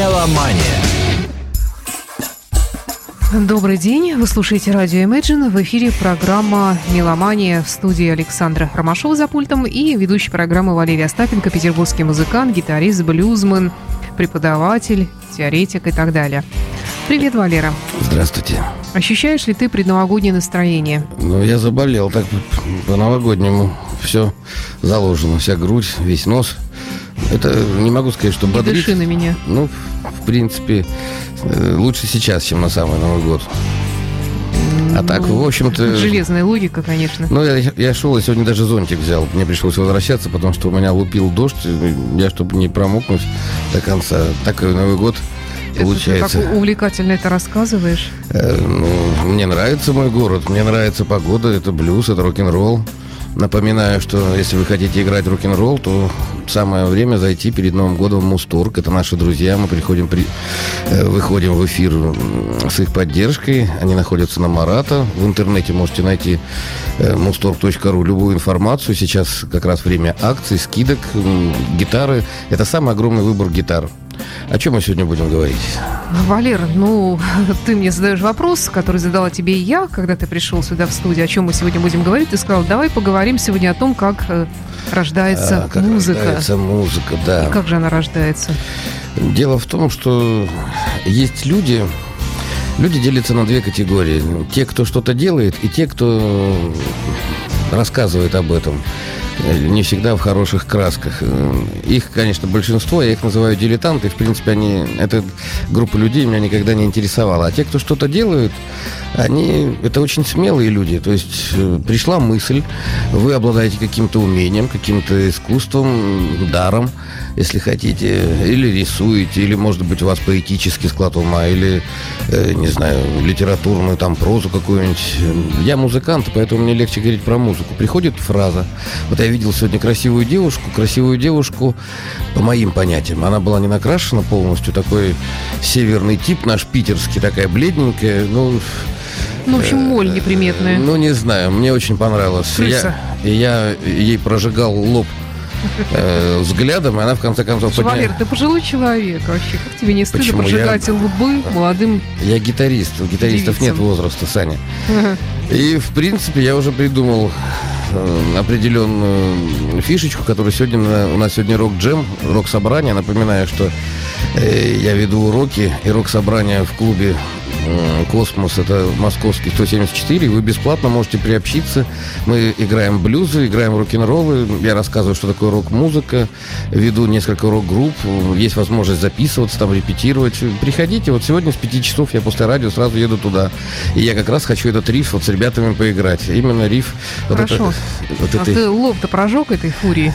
Меломания. Добрый день. Вы слушаете радио Imagine. В эфире программа «Меломания» в студии Александра Ромашова за пультом и ведущий программы Валерия Остапенко, петербургский музыкант, гитарист, блюзмен, преподаватель, теоретик и так далее. Привет, Валера. Здравствуйте. Ощущаешь ли ты предновогоднее настроение? Ну, я заболел так по-новогоднему. Все заложено, вся грудь, весь нос. Это не могу сказать, что бодрит. дыши на меня. Ну, в принципе, э, лучше сейчас, чем на самый Новый год. А так, в общем-то... Железная логика, конечно. Ну, я, я шел, и сегодня даже зонтик взял. Мне пришлось возвращаться, потому что у меня лупил дождь. Я, чтобы не промокнуть до конца. Так и Новый год Это получается. Ты так увлекательно это рассказываешь. Э, ну, мне нравится мой город, мне нравится погода, это блюз, это рок-н-ролл. Напоминаю, что если вы хотите играть рок-н-ролл, то самое время зайти перед Новым годом в Мусторг. Это наши друзья, мы приходим, при, э, выходим в эфир с их поддержкой. Они находятся на Марата. В интернете можете найти э, mustorg.ru любую информацию. Сейчас как раз время акций, скидок, гитары. Это самый огромный выбор гитар. О чем мы сегодня будем говорить? Валер, ну, ты мне задаешь вопрос, который задала тебе и я, когда ты пришел сюда в студию, о чем мы сегодня будем говорить. Ты сказал, давай поговорим сегодня о том, как э, рождается А, как музыка. рождается музыка, да. И как же она рождается? Дело в том, что есть люди, люди делятся на две категории. Те, кто что-то делает, и те, кто рассказывает об этом. Не всегда в хороших красках. Их, конечно, большинство, я их называю дилетанты. В принципе, они, эта группа людей меня никогда не интересовала. А те, кто что-то делают, они, это очень смелые люди. То есть э, пришла мысль, вы обладаете каким-то умением, каким-то искусством, даром, если хотите, или рисуете, или, может быть, у вас поэтический склад ума, или, э, не знаю, литературную там прозу какую-нибудь. Я музыкант, поэтому мне легче говорить про музыку. Приходит фраза. Вот я видел сегодня красивую девушку, красивую девушку, по моим понятиям, она была не накрашена полностью, такой северный тип, наш питерский, такая бледненькая, ну, Ну, в общем, моль неприметная. ну, не знаю, мне очень понравилось. Крыса. Я, я ей прожигал лоб э, взглядом, и она в конце концов подня- Валер, ты пожилой человек вообще. Как тебе не стыдно Почему? прожигать лбы молодым? Я гитарист, у гитаристов Девицам. нет возраста, Саня. И, в принципе, я уже придумал э, определенную фишечку, которую сегодня на- у нас сегодня рок-джем, рок-собрание. Напоминаю, что э, я веду уроки и рок-собрание в клубе «Космос», это московский 174. Вы бесплатно можете приобщиться. Мы играем блюзы, играем рок-н-роллы. Я рассказываю, что такое рок-музыка. Веду несколько рок-групп. Есть возможность записываться, там репетировать. Приходите. Вот сегодня с 5 часов я после радио сразу еду туда. И я как раз хочу этот риф вот с ребятами поиграть. Именно риф. вот Хорошо. это- вот А этой- ты лоб-то прожег этой фурии?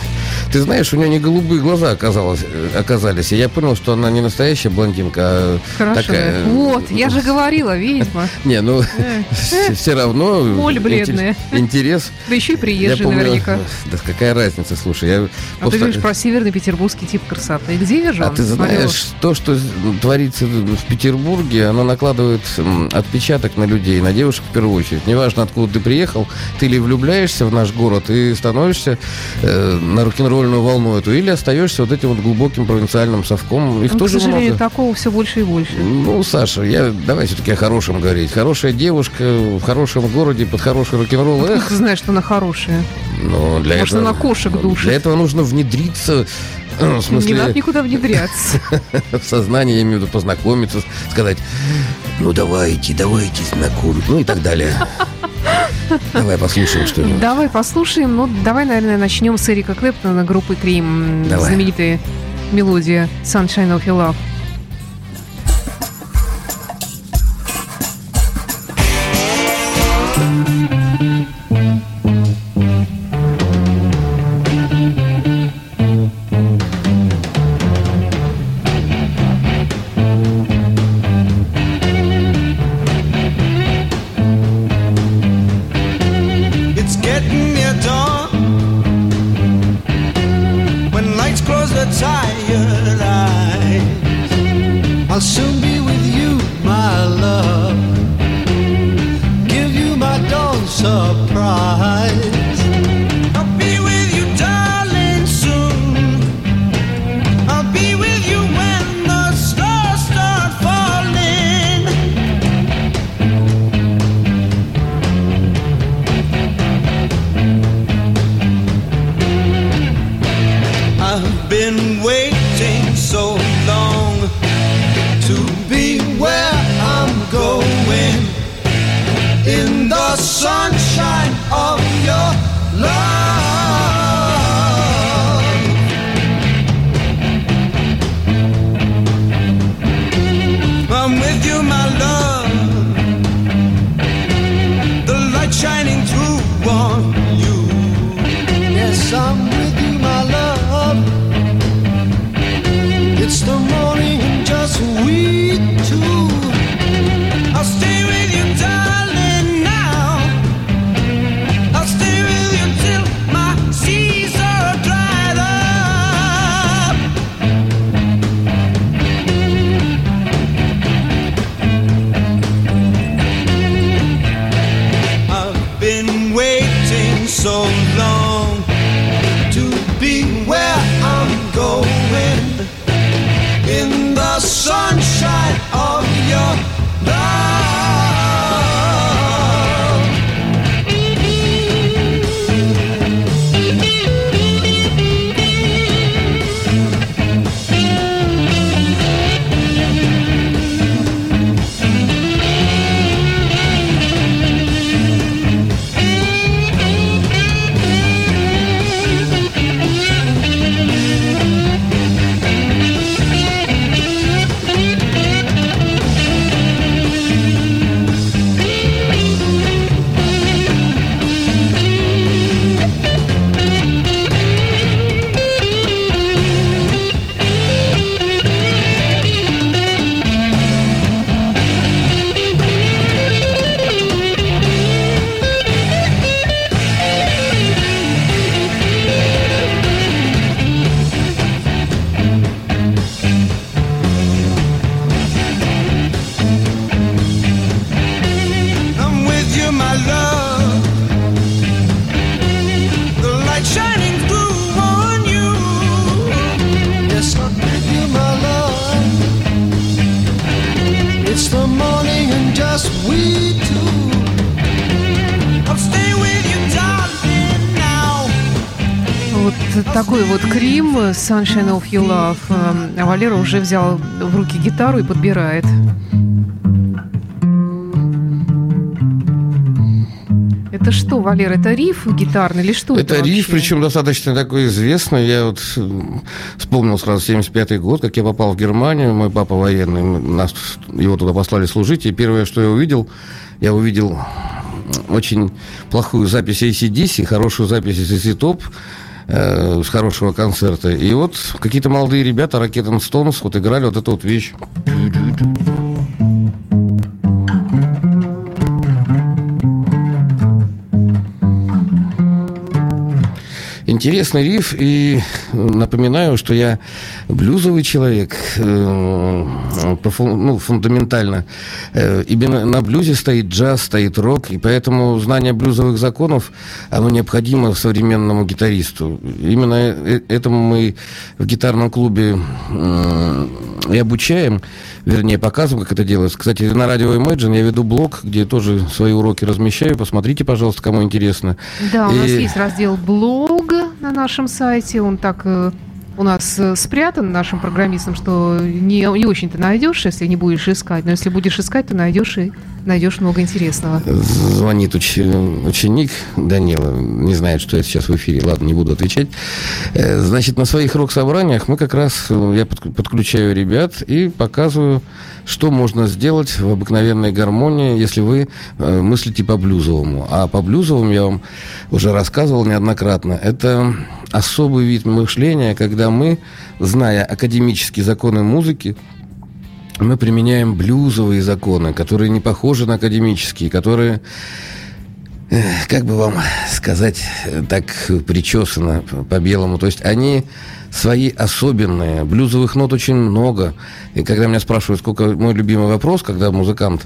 Ты знаешь, у нее не голубые глаза оказалось, э, оказались. И я понял, что она не настоящая блондинка, а Хорошо. такая... э, Вот, я же говорила, ведьма. Не, ну, Э, все равно... Моль интерес- бледная. Интерес. Да еще и приезжий наверняка. Да какая разница, слушай, я... А ты говоришь про северный петербургский тип красоты. Где же А ты знаешь, то, что творится в Петербурге, оно накладывает отпечаток на людей, на девушек в первую очередь. Неважно, откуда ты приехал, ты ли влюбляешься в наш город и становишься э, на рок-н-ролльную волну эту, или остаешься вот этим вот глубоким провинциальным совком. Их Ну, к тоже сожалению, много. такого все больше и больше. Ну, Саша, я давай все-таки о хорошем говорить. Хорошая девушка в хорошем городе под хороший рок-н-ролл. Откуда Эх, ты знаешь, что она хорошая? ну, для Может, этого... она кошек душит? Для этого нужно внедриться э, в смысле, Не надо никуда внедряться. в сознание, я имею в виду познакомиться, сказать, ну давайте, давайте знакомиться, ну и так далее. Давай послушаем что-нибудь. Давай послушаем. Ну, давай, наверное, начнем с Эрика Клэптона группы Крим. Знаменитая мелодия Sunshine of Your Love. tired eyes. I'll soon be with you, my love. Give you my dawn supper. Вот Крим, Sunshine of Your Love. Эм, А Валера уже взял в руки гитару и подбирает. Это что, Валер, это риф гитарный или что это, Это риф, вообще? причем достаточно такой известный. Я вот вспомнил сразу 75 год, как я попал в Германию. Мой папа военный, нас, его туда послали служить. И первое, что я увидел, я увидел очень плохую запись ACDC, хорошую запись из Топ э, с хорошего концерта. И вот какие-то молодые ребята, Ракетан Стоунс, вот играли вот эту вот вещь. Интересный риф, и напоминаю, что я блюзовый человек, э, по ну, фундаментально. Э, Именно на блюзе стоит джаз, стоит рок, и поэтому знание блюзовых законов, оно необходимо современному гитаристу. Именно э- этому мы в гитарном клубе м, и обучаем, вернее, показываем, как это делается. Кстати, на радио Imagine я веду блог, где тоже свои уроки размещаю. Посмотрите, пожалуйста, кому интересно. Да, у нас И- есть раздел блог на нашем сайте. Он так э, у нас э, спрятан нашим программистам, что не, не очень-то найдешь, если не будешь искать. Но если будешь искать, то найдешь и найдешь много интересного. Звонит уч- ученик Данила, не знает, что я сейчас в эфире, ладно, не буду отвечать. Э, Значит, на своих рок-собраниях мы как раз, я под- подключаю ребят и показываю, что можно сделать в обыкновенной гармонии, если вы э, мыслите по-блюзовому. А по-блюзовому я вам уже рассказывал неоднократно. Это особый вид мышления, когда мы, зная академические законы музыки, мы применяем блюзовые законы, которые не похожи на академические, которые, как бы вам сказать, э, так причесано по-белому. То есть они свои особенные. Блюзовых нот очень много. И когда меня спрашивают, сколько... Мой любимый вопрос, когда музыкант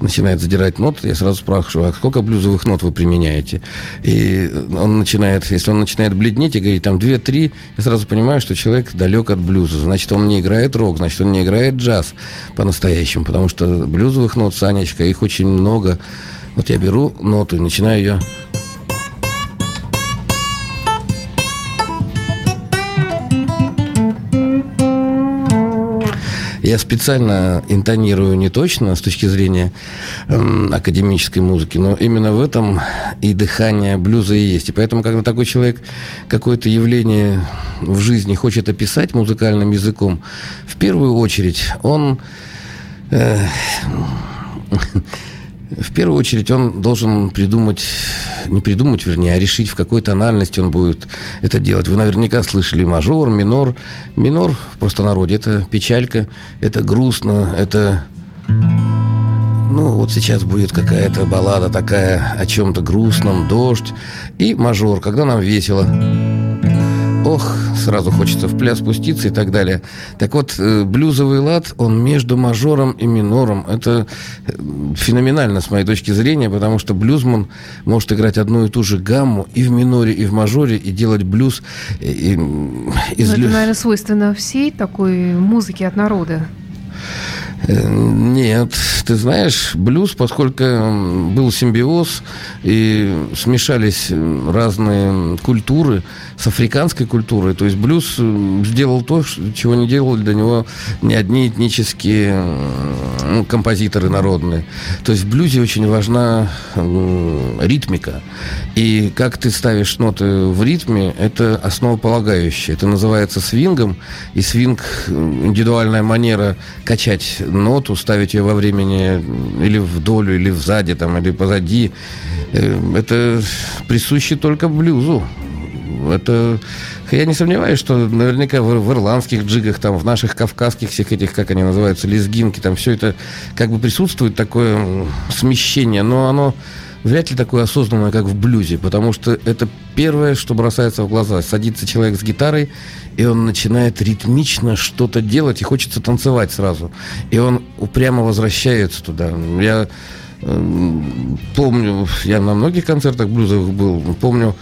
начинает задирать ноты, я сразу спрашиваю, а сколько блюзовых нот вы применяете? И он начинает, если он начинает бледнеть и говорить там 2-3, я сразу понимаю, что человек далек от блюза. Значит, он не играет рок, значит, он не играет джаз по-настоящему, потому что блюзовых нот, Санечка, их очень много. Вот я беру ноту и начинаю ее Я специально интонирую не точно с точки зрения эм, академической музыки, но именно в этом и дыхание блюза и есть. И поэтому, когда такой человек какое-то явление в жизни хочет описать музыкальным языком, в первую очередь он... Э, в первую очередь он должен придумать, не придумать, вернее, а решить, в какой тональности он будет это делать. Вы наверняка слышали мажор, минор. Минор в простонародье – это печалька, это грустно, это... Ну, вот сейчас будет какая-то баллада такая о чем-то грустном, дождь. И мажор, когда нам весело. Ох, сразу хочется в пляс спуститься и так далее. Так вот, э, блюзовый лад, он между мажором и минором. Это э, феноменально с моей точки зрения, потому что блюзман может играть одну и ту же гамму и в миноре, и в мажоре, и делать блюз э, и, из... Ну, это, наверное, свойственно всей такой музыке от народа. Э, нет, ты знаешь, блюз, поскольку был симбиоз и смешались разные культуры с африканской культурой, то есть блюз сделал то, чего не делали до него ни одни этнические ну, композиторы народные. То есть в блюзе очень важна ритмика. И как ты ставишь ноты в ритме, это основополагающее. Это называется свингом, и свинг – индивидуальная манера качать ноту, ставить ее во времени или в долю, или сзади, там, или позади. Э, это присуще только блюзу. Это я не сомневаюсь, что наверняка в, в ирландских джигах, там, в наших кавказских всех этих, как они называются, лезгинки, там все это как бы присутствует такое смещение, но оно вряд ли такое осознанное, как в блюзе, потому что это первое, что бросается в глаза. Садится человек с гитарой, и он начинает ритмично что-то делать, и хочется танцевать сразу. И он упрямо возвращается туда. Я э, помню, я на многих концертах блюзовых был, помню,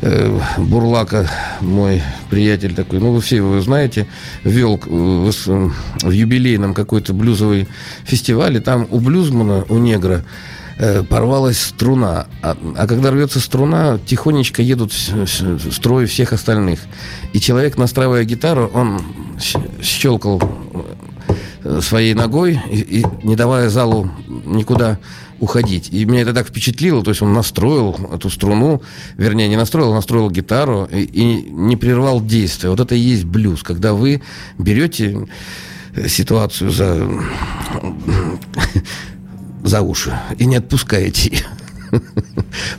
э, Бурлака, мой приятель такой, ну, вы все его знаете, вел в, в юбилейном какой-то блюзовый фестиваль, и там у блюзмана, у негра, Э, порвалась струна. А, а когда рвется струна, тихонечко едут строй всех остальных. И человек, настраивая гитару, он щелкал э, своей ногой и, и не давая залу никуда уходить. И меня это так впечатлило, то есть он настроил эту струну, вернее, не настроил, а настроил гитару и, и не прервал действия. Вот это и есть блюз, когда вы берете ситуацию за за уши и не отпускаете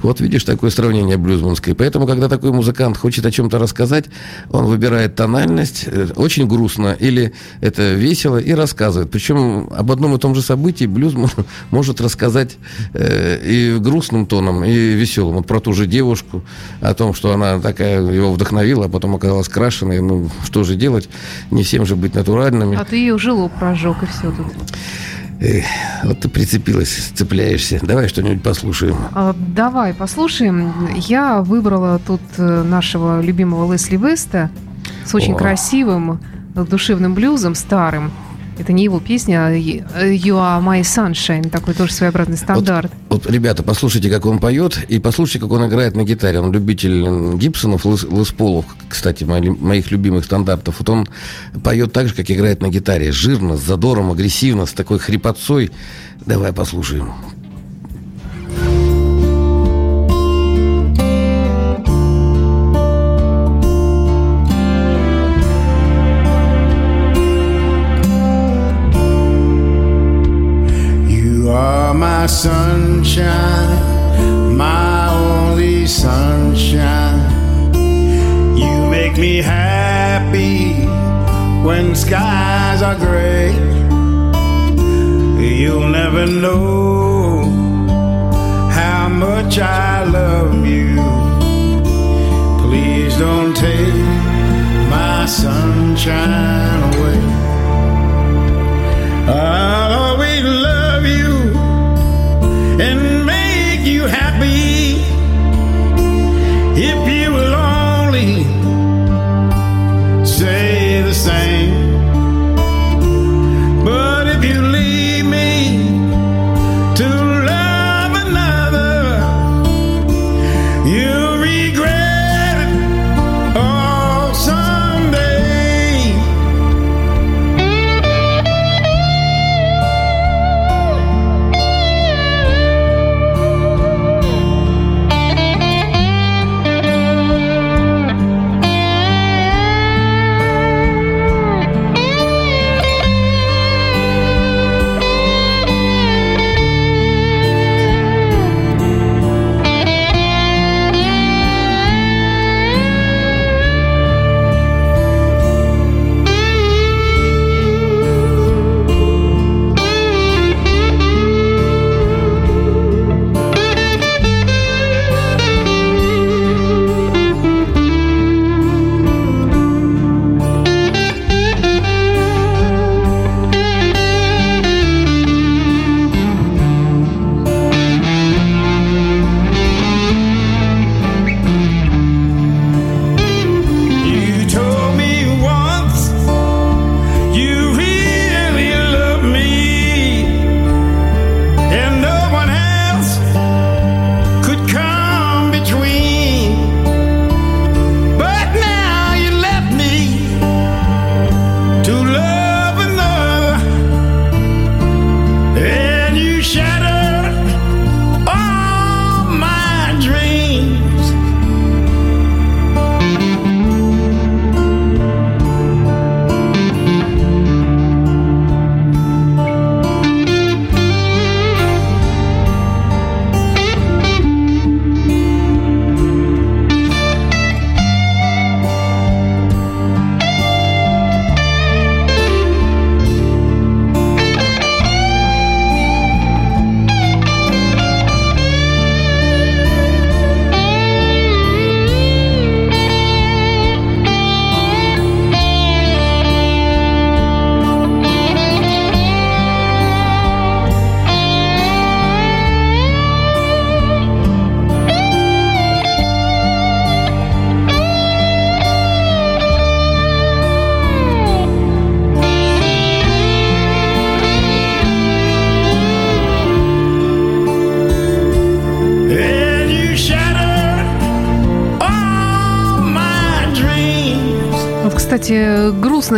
Вот видишь, такое сравнение блюзманское. Поэтому, когда такой музыкант хочет о чем-то рассказать, он выбирает тональность, э, очень грустно, или это весело, и рассказывает. Причем об одном и том же событии блюзман может рассказать э, и грустным тоном, и веселым. Вот про ту же девушку, о том, что она такая его вдохновила, а потом оказалась крашеной. Ну, что же делать? Не всем же быть натуральными. А ты ее жилу прожег, и все тут. Эх, вот ты прицепилась, цепляешься. Давай что-нибудь послушаем. А, давай послушаем. Я выбрала тут э, нашего любимого Лесли Веста с очень О. красивым душевным блюзом, старым. Это не его песня, а You Are My Sunshine, такой тоже своеобразный стандарт. Вот, вот, ребята, послушайте, как он поет, и послушайте, как он играет на гитаре. Он любитель Гибсонов, Лес Полов, кстати, моих любимых стандартов. Вот он поет так же, как играет на гитаре. Жирно, с задором, агрессивно, с такой хрипотцой. Давай послушаем. My sunshine, my only sunshine. You make me happy when skies are gray. You'll never know how much I love you. Please don't take my sunshine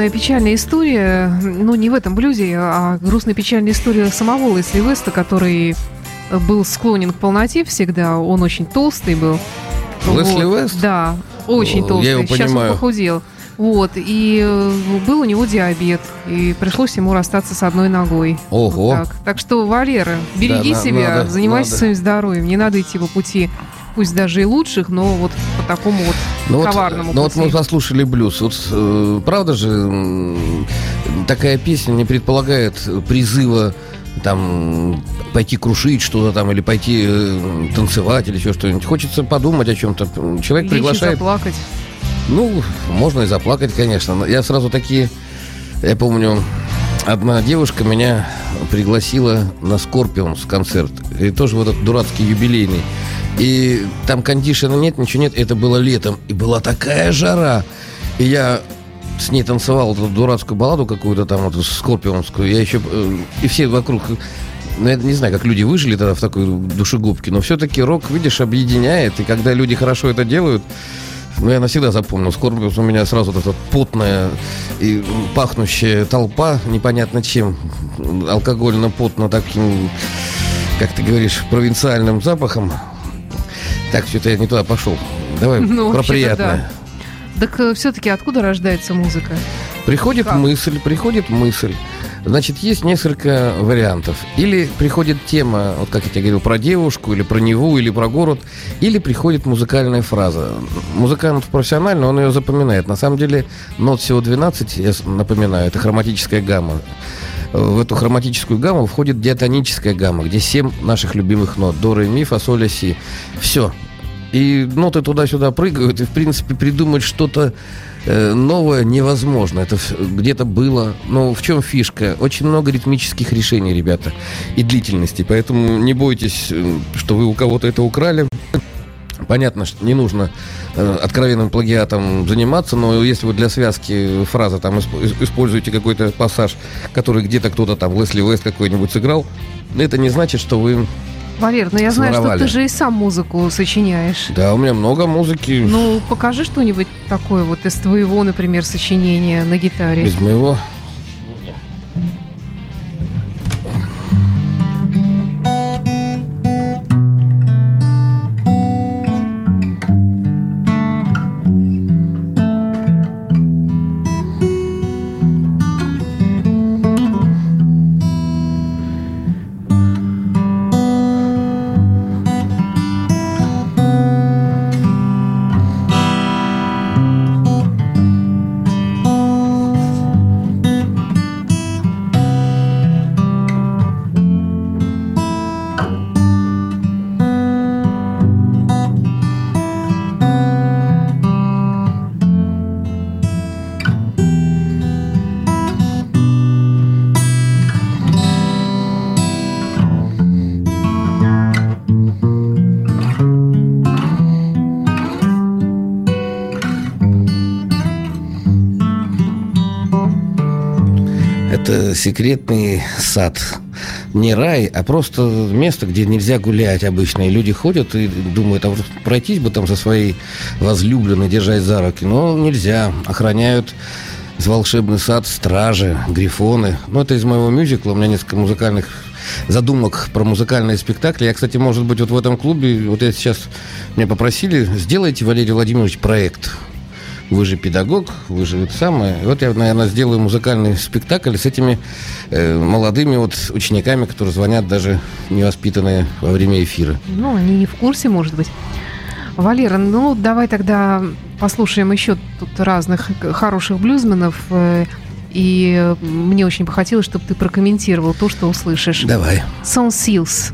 грустная печальная история, ну не в этом блюзе, а грустная печальная история самого Лесли Веста, который был склонен к полноте всегда, он очень толстый был. Лесли Вот, Вест? Да, очень толстый. я его Сейчас понимаю. он похудел. Вот, и э, был у него диабет, и пришлось ему расстаться с одной ногой. Ого. Вот так. так что, Валера, береги Да, себя, надо, занимайся надо. своим здоровьем, не надо идти по пути, пусть даже и лучших, но вот по такому вот Ну вот, коварному ну вот мы послушали блюз. Вот э, правда же такая песня не предполагает призыва там пойти крушить что-то там или пойти э, танцевать или еще что-нибудь. Хочется подумать о чем-то. Человек Лечь приглашает. заплакать. Ну, можно и заплакать, конечно. Но Я сразу такие... Я помню, одна девушка меня пригласила на Скорпионс концерт. И тоже вот этот дурацкий юбилейный. И там кондишена нет, ничего нет. Это было летом. И была такая жара. И я с ней танцевал эту дурацкую балладу какую-то там, вот скорпионскую. Я еще... э, И все вокруг... Ну, я не знаю, как люди выжили тогда в такой душегубке, но все-таки рок, видишь, объединяет. И когда люди хорошо это делают, ну, я навсегда запомнил. Скорпиус у меня сразу вот эта потная и пахнущая толпа, непонятно чем, алкогольно-потно таким, как ты говоришь, провинциальным запахом. Так, что-то я не туда пошел. Давай Ну, про приятное. Так все-таки откуда рождается музыка? Приходит Как? мысль, приходит мысль. Значит, есть несколько вариантов. Или приходит тема, вот как я тебе говорил, про девушку, или про Неву, или про город, или приходит музыкальная фраза. Музыкант профессионально, он ее запоминает. На самом деле, нот всего 12, я напоминаю, это хроматическая гамма. В эту хроматическую гамму входит диатоническая гамма, где 7 наших любимых нот. До, ре, ми, фа, соль, си. Все. И ноты туда-сюда прыгают, и, в принципе, придумать что-то э, новое невозможно. Это где-то было. Но в чем фишка? Очень много ритмических решений, ребята, и длительности. Поэтому не бойтесь, э, что вы у кого-то это украли. Понятно, что не нужно э, откровенным плагиатом заниматься, но если вы для связки фразы там исп- ис- используете какой-то пассаж, который где-то кто-то там, Лесли Вест какой-нибудь сыграл, это не значит, что вы... Валер, ну я знаю, что ты же и сам музыку сочиняешь. Да, у меня много музыки. Ну, покажи что-нибудь такое вот из твоего, например, сочинения на гитаре. Без моего. Секретный сад. Не рай, а просто место, где нельзя гулять обычно. И люди ходят и думают, а пройтись бы там со своей возлюбленной, держать за руки. Но нельзя. Охраняют волшебный сад стражи, грифоны. Ну, это из моего мюзикла. У меня несколько музыкальных задумок про музыкальные спектакли. Я, кстати, может быть, вот в этом клубе, вот я сейчас, меня попросили, сделайте, Валерий Владимирович, проект. Вы же педагог, вы же это самое. И Вот я, наверное, сделаю музыкальный спектакль с этими э, молодыми вот учениками, которые звонят даже невоспитанные во время эфира. Ну, они не в курсе, может быть. Валера, ну давай тогда послушаем еще тут разных хороших блюзменов. э, И мне очень бы хотелось, чтобы ты прокомментировал то, что услышишь. Давай. Сон Силс.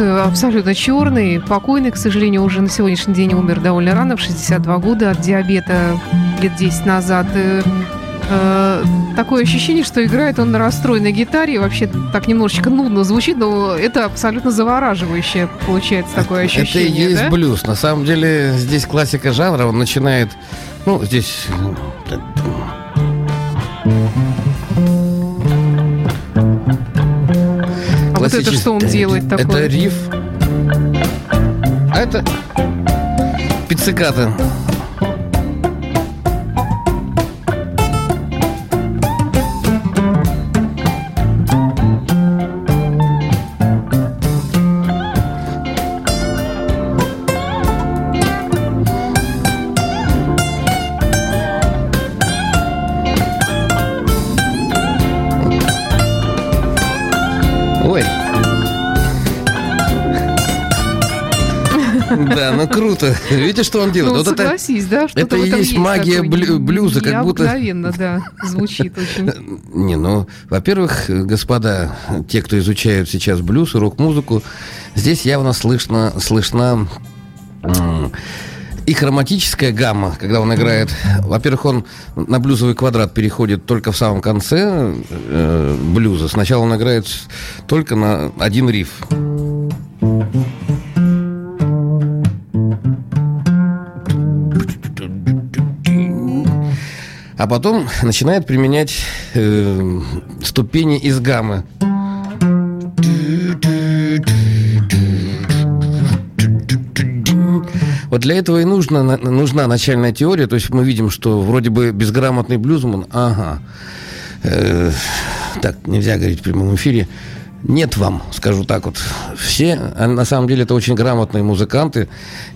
Абсолютно черный, покойный, к сожалению, уже на сегодняшний день умер довольно рано, в 62 года от диабета лет 10 назад. Э, э, Такое ощущение, что играет он на расстроенной гитаре. Вообще так немножечко нудно звучит, но это абсолютно завораживающее получается такое ощущение. Это и есть да? блюз. На самом деле здесь классика жанра. Он начинает... Ну, здесь... вот это что он делает такое? Это риф. А это пицциката. Круто. Видите, что он делает? Ну, Вот это, согласись, да, что это и есть магия блю- блюза, как будто- Необыкновенно, да, звучит очень. Не, ну, во-первых, господа, те, кто изучают сейчас блюз и рок-музыку, здесь явно слышно, слышна и хроматическая гамма, когда он играет. Во-первых, он на блюзовый квадрат переходит только в самом конце э, блюза. Сначала он играет только на один риф. А потом начинает применять э, ступени из гаммы. Вот для этого и нужна, на- нужна начальная теория. То есть мы видим, что вроде бы безграмотный блюзман, ага. Э, так, нельзя говорить в прямом эфире. Нет вам, скажу так вот. Все, а на самом деле, это очень грамотные музыканты,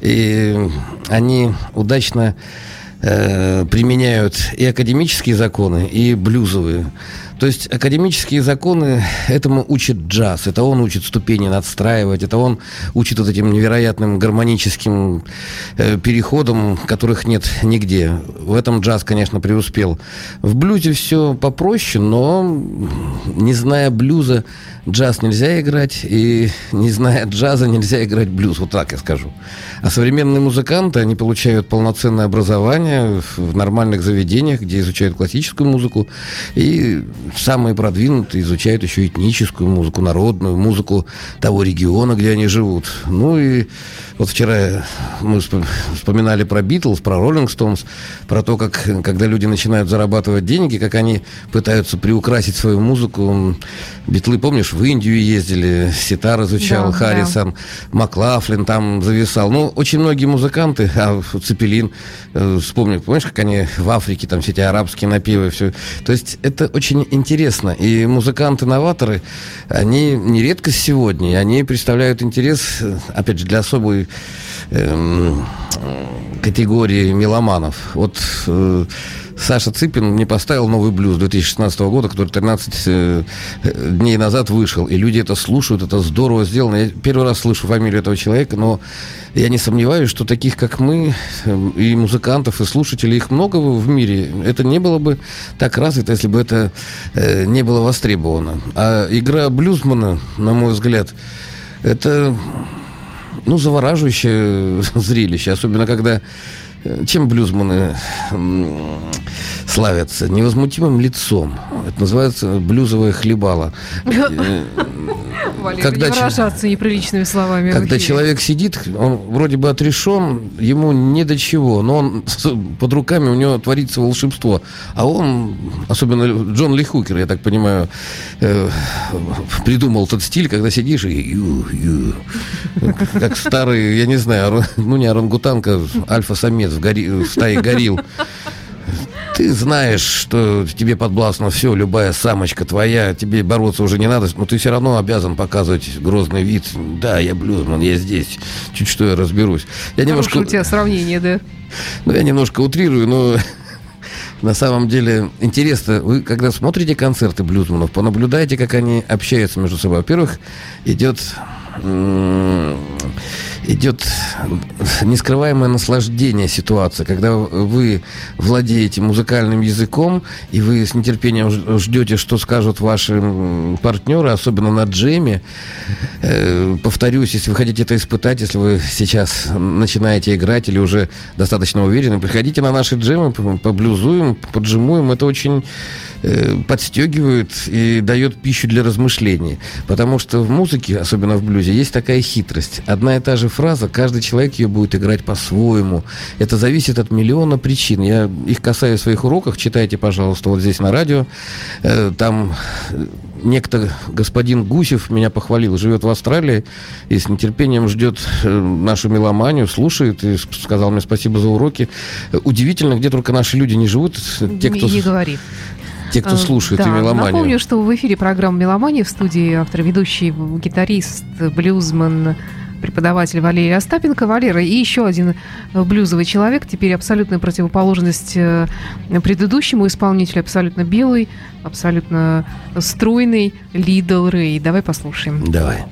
и они удачно э, применяют и академические законы, и блюзовые. То есть академические законы этому учит джаз. Это он учит ступени надстраивать, это он учит вот этим невероятным гармоническим э, переходам, которых нет нигде. В этом джаз, конечно, преуспел. В блюзе все попроще, но не зная блюза, джаз нельзя играть, и не зная джаза, нельзя играть блюз. Вот так я скажу. А современные музыканты, они получают полноценное образование в нормальных заведениях, где изучают классическую музыку, и самые продвинутые изучают еще этническую музыку, народную музыку того региона, где они живут. Ну и вот вчера мы вспоминали про Битлз, про Роллинг Стоунс, про то, как когда люди начинают зарабатывать деньги, как они пытаются приукрасить свою музыку. Битлы, помнишь, в Индию ездили, ситар изучал, Да, Харрисон, Маклафлин там зависал. Ну, очень многие музыканты, а Цепелин, э, вспомни, помнишь, как они в Африке, там все эти арабские напевы, все. То есть это очень интересно. И музыканты-новаторы, они не редкость сегодня, они представляют интерес, э, опять же, для особой эм, категории меломанов. Вот э, Саша Цыпин не поставил новый блюз 2016 года, который 13 э, дней назад вышел. И люди это слушают, это здорово сделано. Я первый раз слышу фамилию этого человека, но я не сомневаюсь, что таких, как мы, э, и музыкантов, и слушателей, их много в мире. Это не было бы так развито, если бы это э, не было востребовано. А игра блюзмана, на мой взгляд, это ну, завораживающее зрелище, особенно когда э, чем блюзманы славятся? Невозмутимым лицом. Это называется блюзовое хлебало. Э, Валерий, Когда не выражаться неприличными словами. Когда человек сидит, он вроде бы отрешен, ему не до чего, но он под руками у него творится волшебство. А он, особенно Джон Ли Хукер, я так понимаю, э, придумал тот стиль, когда сидишь и ю, ю, как, старый, я не знаю, ну не орангутанка, альфа-самец в, гори- в стае горил. Ты знаешь, что тебе подвластно все, любая самочка твоя, тебе бороться уже не надо, но ты все равно обязан показывать грозный вид. Да, я блюзман, я здесь, чуть что я разберусь. Я немножко, Хорошее у тебя сравнение, да? ну, я немножко утрирую, но на самом деле интересно. Вы, когда смотрите концерты блюзманов, понаблюдайте, как они общаются между собой. Во-первых, идет идет нескрываемое наслаждение ситуации, когда вы владеете музыкальным языком, и вы с нетерпением ждете, что скажут ваши партнеры, особенно на джеме. Э, Повторюсь, если вы хотите это испытать, если вы сейчас начинаете играть или уже достаточно уверены, приходите на наши джемы, поблюзуем, поджимуем. Это очень э, подстегивает и дает пищу для размышлений. Потому что в музыке, особенно в блюзе, есть такая хитрость. Одна и та же фраза, каждый человек ее будет играть по-своему. Это зависит от миллиона причин. Я их касаюсь в своих уроках. Читайте, пожалуйста, вот здесь на радио. Э, Там э, некто господин Гусев меня похвалил, живет в Австралии и с нетерпением ждет э, нашу меломанию, слушает и сказал мне спасибо за уроки. Удивительно, где только наши люди не живут, те, кто, Не говори. Те, кто Э, слушает да, и меломанию. Напомню, что в эфире программа «Меломания» в студии автор, ведущий, гитарист, блюзман, преподаватель Валерий Остапенко. Валера и еще один блюзовый человек, теперь абсолютная противоположность э, предыдущему исполнителю, абсолютно белый, абсолютно стройный Лидл Рэй. Давай послушаем. Давай.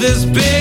This big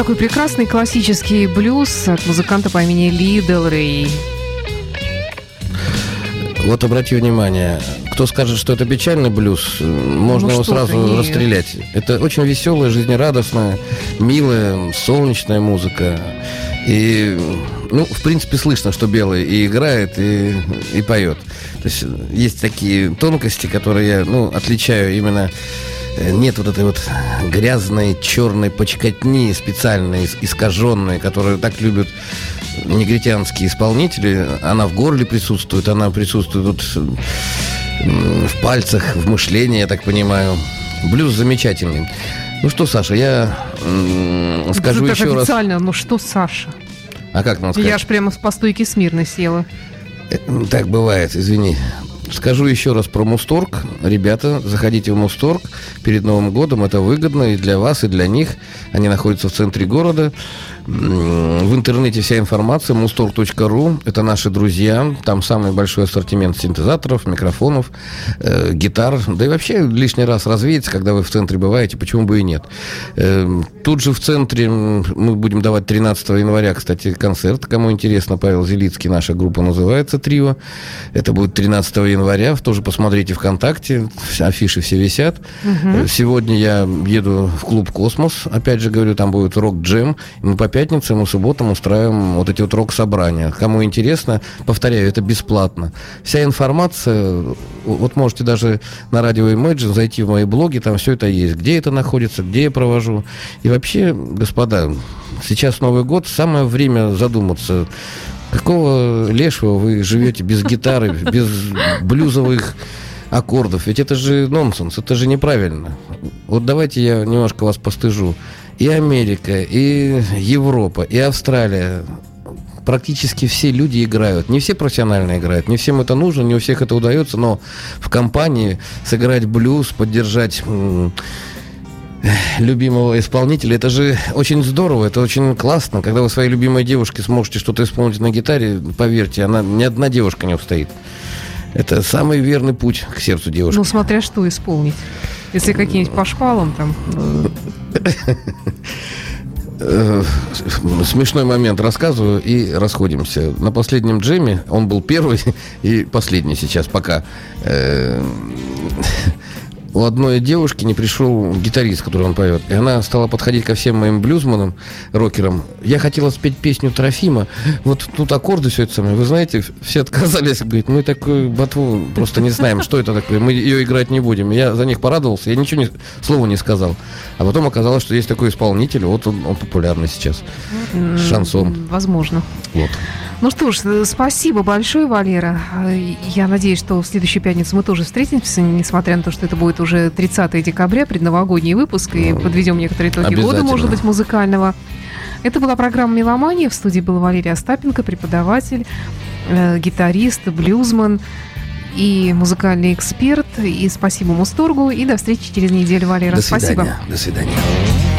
такой прекрасный классический блюз от музыканта по имени Ли Дел Рей. Вот обрати внимание, кто скажет, что это печальный блюз, можно Ну, его сразу не- расстрелять. Это очень веселая, жизнерадостная, милая, солнечная музыка. И, ну, в принципе, слышно, что Белый и играет, и, и поет. То есть есть такие тонкости, которые я, ну, отличаю именно нет вот этой вот грязной черной почкотни специальной, ис- искаженной, которую так любят негритянские исполнители. Она в горле присутствует, она присутствует тут в пальцах, в мышлении, я так понимаю. Блюз замечательный. Ну что, Саша, я м, скажу Это так еще раз. официально, ну что, Саша? А как нам сказать? Я аж прямо по стойке смирно села. Э, Так бывает, извини. Скажу еще раз про Мусторг. Ребята, заходите в Мусторг перед Новым годом. Это выгодно и для вас, и для них. Они находятся в центре города. В интернете вся информация. mustorg.ru. Это наши друзья. Там самый большой ассортимент синтезаторов, микрофонов, э, гитар. Да и вообще лишний раз развеется, когда вы в центре бываете. Почему бы и нет? Э, Тут же в центре мы будем давать 13 января, кстати, концерт. Кому интересно, Павел Зелицкий, наша группа называется «Трио». Это будет 13 января. Тоже посмотрите ВКонтакте. Афиши все висят. Э, Сегодня я еду в клуб «Космос». Опять же говорю, там будет рок-джем. Мы по пятницам и субботам устраиваем вот эти вот рок-собрания. Кому интересно, повторяю, это бесплатно. Вся информация, вот можете даже на радио Imagine зайти в мои блоги, там все это есть. Где это находится, где я провожу. И вообще, господа, сейчас Новый год, самое время задуматься, Какого лешего вы живете без гитары, без блюзовых аккордов? Ведь это же нонсенс, это же неправильно. Вот давайте я немножко вас постыжу. И Америка, и Европа, и Австралия практически все люди играют. Не все профессионально играют, не всем это нужно, не у всех это удается, но в компании сыграть блюз, поддержать любимого исполнителя. Это же очень здорово, это очень классно. Когда вы своей любимой девушке сможете что-то исполнить на гитаре, поверьте, она ни одна девушка не устоит. Это самый верный путь к сердцу девушки. Ну, смотря что исполнить. Если какие-нибудь по шпалам там. Э, Смешной момент рассказываю и расходимся. На последнем джеме он был первый и последний сейчас пока. У одной девушки не пришел гитарист, который он поет. И она стала подходить ко всем моим блюзманам, рокерам. Я хотела спеть песню Трофима. Вот тут аккорды все это самое. Вы знаете, все отказались. Говорит, мы такую ботву просто не знаем, что это такое. Мы ее играть не будем. Я за них порадовался. Я ничего, не, слова не сказал. А потом оказалось, что есть такой исполнитель. Вот он, он популярный сейчас. Шансон. Возможно. Вот. Ну что ж, э, спасибо большое, Валера. Э, Я надеюсь, что в следующую пятницу мы тоже встретимся, несмотря на то, что это будет уже уже 30 декабря, предновогодний выпуск, и подведем некоторые итоги года, может быть, музыкального. Это была программа «Меломания». В студии был Валерий Остапенко, преподаватель, э, гитарист, блюзман и музыкальный эксперт. И спасибо Мусторгу. И до встречи через неделю, Валера. До Спасибо. свидания. До свидания.